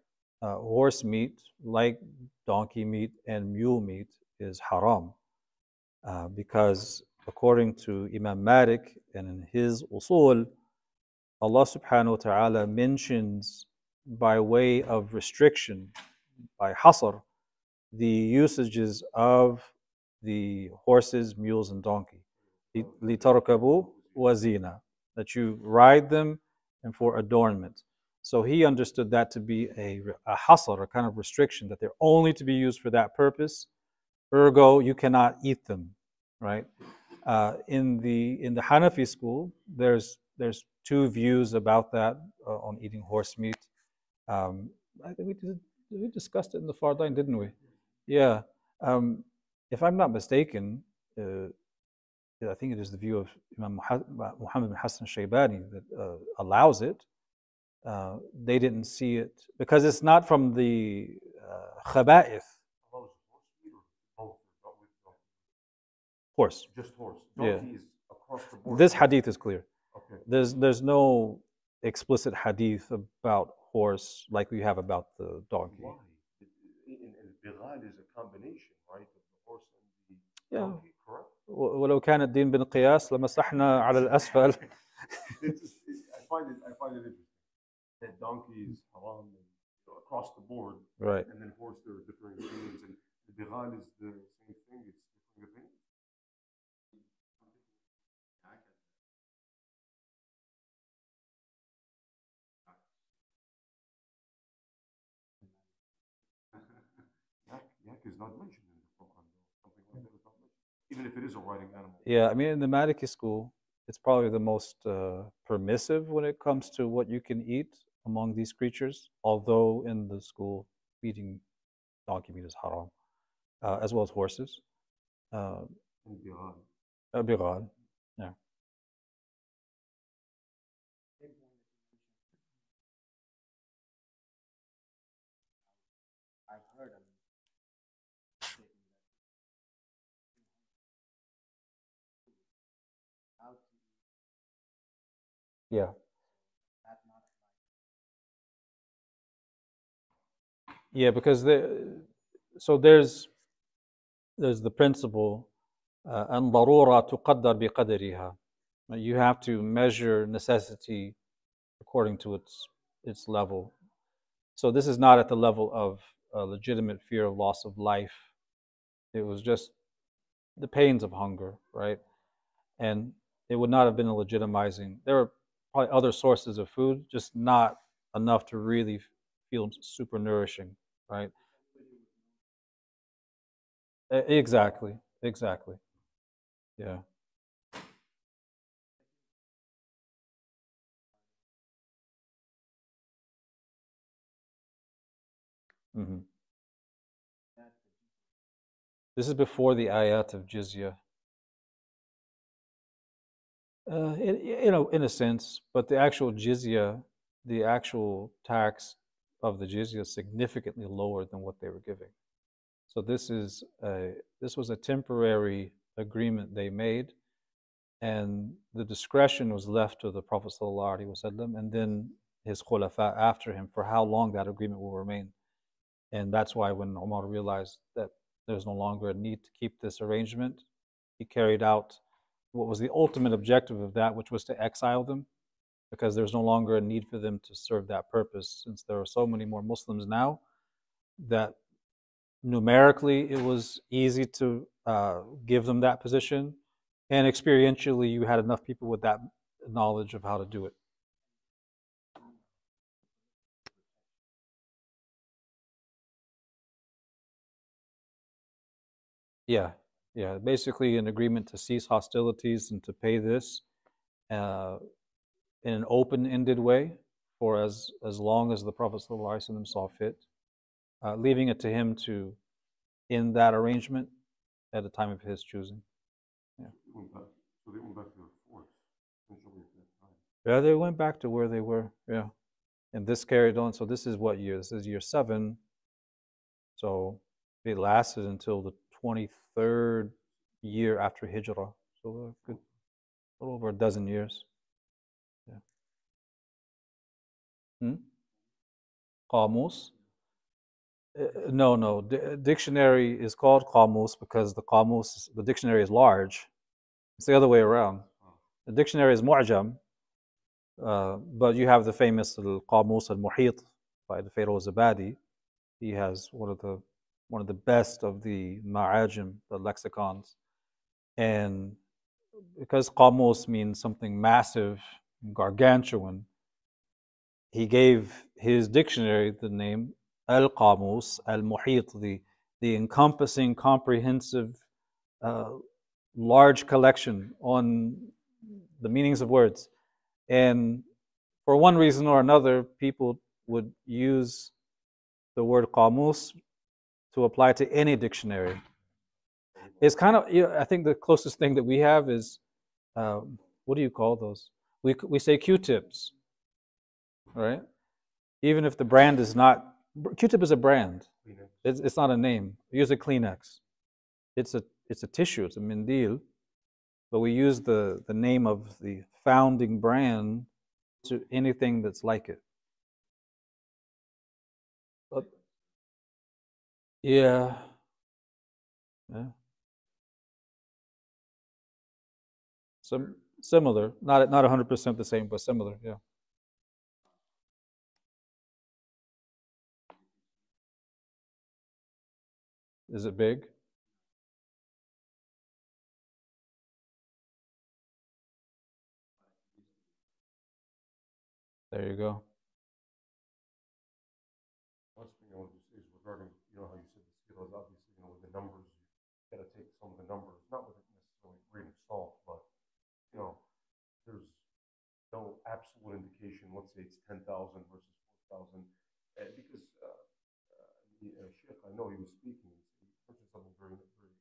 uh, horse meat, like donkey meat and mule meat, is haram uh, because according to Imam Malik and in his usul, Allah Subhanahu wa Taala mentions by way of restriction, by hasr, the usages of the horses, mules, and donkey. لِتَرْكَبُوا وَزِينَ That you ride them and for adornment. So he understood that to be a, a hasr, a kind of restriction, that they're only to be used for that purpose. Ergo, you cannot eat them, right? Uh, in the in the Hanafi school, there's there's two views about that uh, on eating horse meat. Um, I think we did, we discussed it in the Fardain, didn't we? Yeah. Um, if I'm not mistaken, uh, I think it is the view of Imam Muhammad bin Hassan Shaybani that uh, allows it. Uh, they didn't see it because it's not from the uh, khaba'ith, horse meat or both? Not with donkey? horse. Just horse. Yeah. Donkey across the board. This hadith is clear. Okay. There's there's no explicit hadith about horse like we have about the donkey. Why? It- it- and is a combination, ولو كان الدين بالقياس لمسحنا على that haram and, you know, across the board, right and then horse there are opinions, and the is the same thing. It's different opinions. Yak, yak is not mentioned even if it is a riding animal. Yeah, I mean, in the Maliki school, it's probably the most uh, permissive when it comes to what you can eat among these creatures. Although in the school, eating donkey meat is haram, uh, as well as horses. Uh, Yeah. that not apply. Yeah, because the so there's there's the principle uh, أن ضرورة تقدر بقدرها. You have to measure necessity according to its its level. So this is not at the level of a legitimate fear of loss of life. It was just the pains of hunger, right? And it would not have been a legitimizing. There were probably other sources of food, just not enough to really feel super nourishing, right? Exactly, exactly. Yeah. hmm This is before the ayat of jizya. Uh, in, you know, in a sense, but the actual jizya, the actual tax of the jizya is significantly lower than what they were giving. So this is a, this was a temporary agreement they made, and the discretion was left to the Prophet ﷺ and then his khulafa after him for how long that agreement will remain. And that's why when Omar realized that there's no longer a need to keep this arrangement, he carried out what was the ultimate objective of that, which was to exile them, because there's no longer a need for them to serve that purpose, since there are so many more Muslims now that numerically it was easy to uh, give them that position, and experientially you had enough people with that knowledge of how to do it. Yeah, yeah. Basically, an agreement to cease hostilities and to pay this uh, in an open-ended way for as as long as the Prophet ﷺ saw fit, uh, leaving it to him to end that arrangement at the time of his choosing. They went back, so they went back to their forts essentially at that time. Yeah, they went back to where they were. Yeah, and this carried on. So this is what year? This is year seven. So it lasted until the twenty-third year after Hijrah. So a good, little over a dozen years. Yeah. Hmm? Qamus? Uh, no, no. D- dictionary is called Qamus because the Qamus, the dictionary is large. It's the other way around. The dictionary is Mu'jam, uh, but you have the famous Al-Qamus al-Muhit by the Feroz Abadi. He has one of the one of the best of the ma'ajim, the lexicons. And because Qamus means something massive, gargantuan, he gave his dictionary the name Al-Qamus al-Muhit, the, the encompassing, comprehensive, uh, large collection on the meanings of words. And for one reason or another, people would use the word qamus to apply to any dictionary. It's kind of, you know, I think the closest thing that we have is, um, what do you call those? We, we say Q-tips, right? Even if the brand is not, Q-tip is a brand. It's, it's not a name. We use a Kleenex. It's a, it's a tissue, it's a mindil, but we use the, the name of the founding brand to anything that's like it. Yeah. Yeah. Some similar, not not 100% the same, but similar, yeah. Is it big? There you go. no absolute indication, let's say it's 10,000 versus 4,000, uh, because uh, uh, uh, Sheikh, I know he was speaking, he mentioned something very, very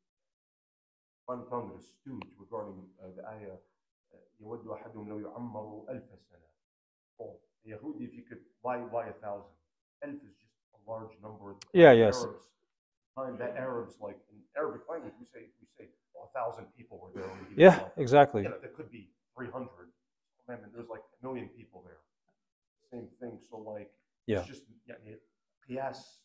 unfounded, astute regarding uh, the ayah, uh, يود أحدهم لو ألف سنة. Oh, if you could, buy buy a thousand? Elf is just a large number. Yeah, yes. Arabs, find that Arabs, like in Arabic language, we say, we say, oh, a thousand people were there. Yeah, exactly. Yeah, there could be 300. Amendment, there's like a million people there. Same thing. So like, yeah. it's just yeah, it, PS,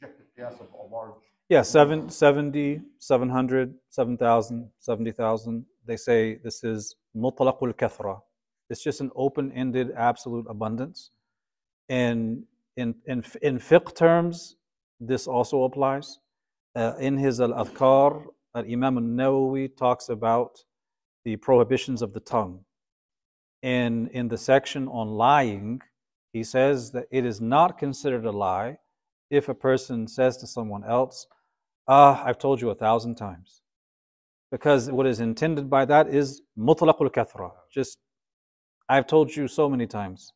objective PS of a large. Yeah, seven, 70, 700, 7,000, 70,000. They say this is mutlaqul kathra. It's just an open-ended absolute abundance. And in, in, in fiqh terms, this also applies. Uh, in his Al-Adhkar, Imam Al-Nawawi talks about the prohibitions of the tongue. And in the section on lying, he says that it is not considered a lie if a person says to someone else, Ah, I've told you a thousand times. Because what is intended by that is mutlaqul kathra. Just, I've told you so many times.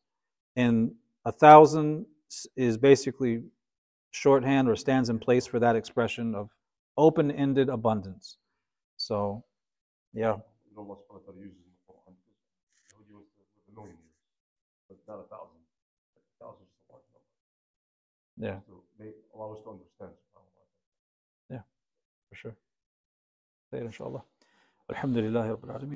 And a thousand is basically shorthand or stands in place for that expression of open ended abundance. So, yeah. You know, Allah subhanahu wa ta'ala uses in the Quran. because Yahudi was with a million years, but not a thousand. A thousand is a large number. Yeah, So they allow us to understand. subhanAllah. for sure. خير إن شاء الله. الحمد لله رب العالمين.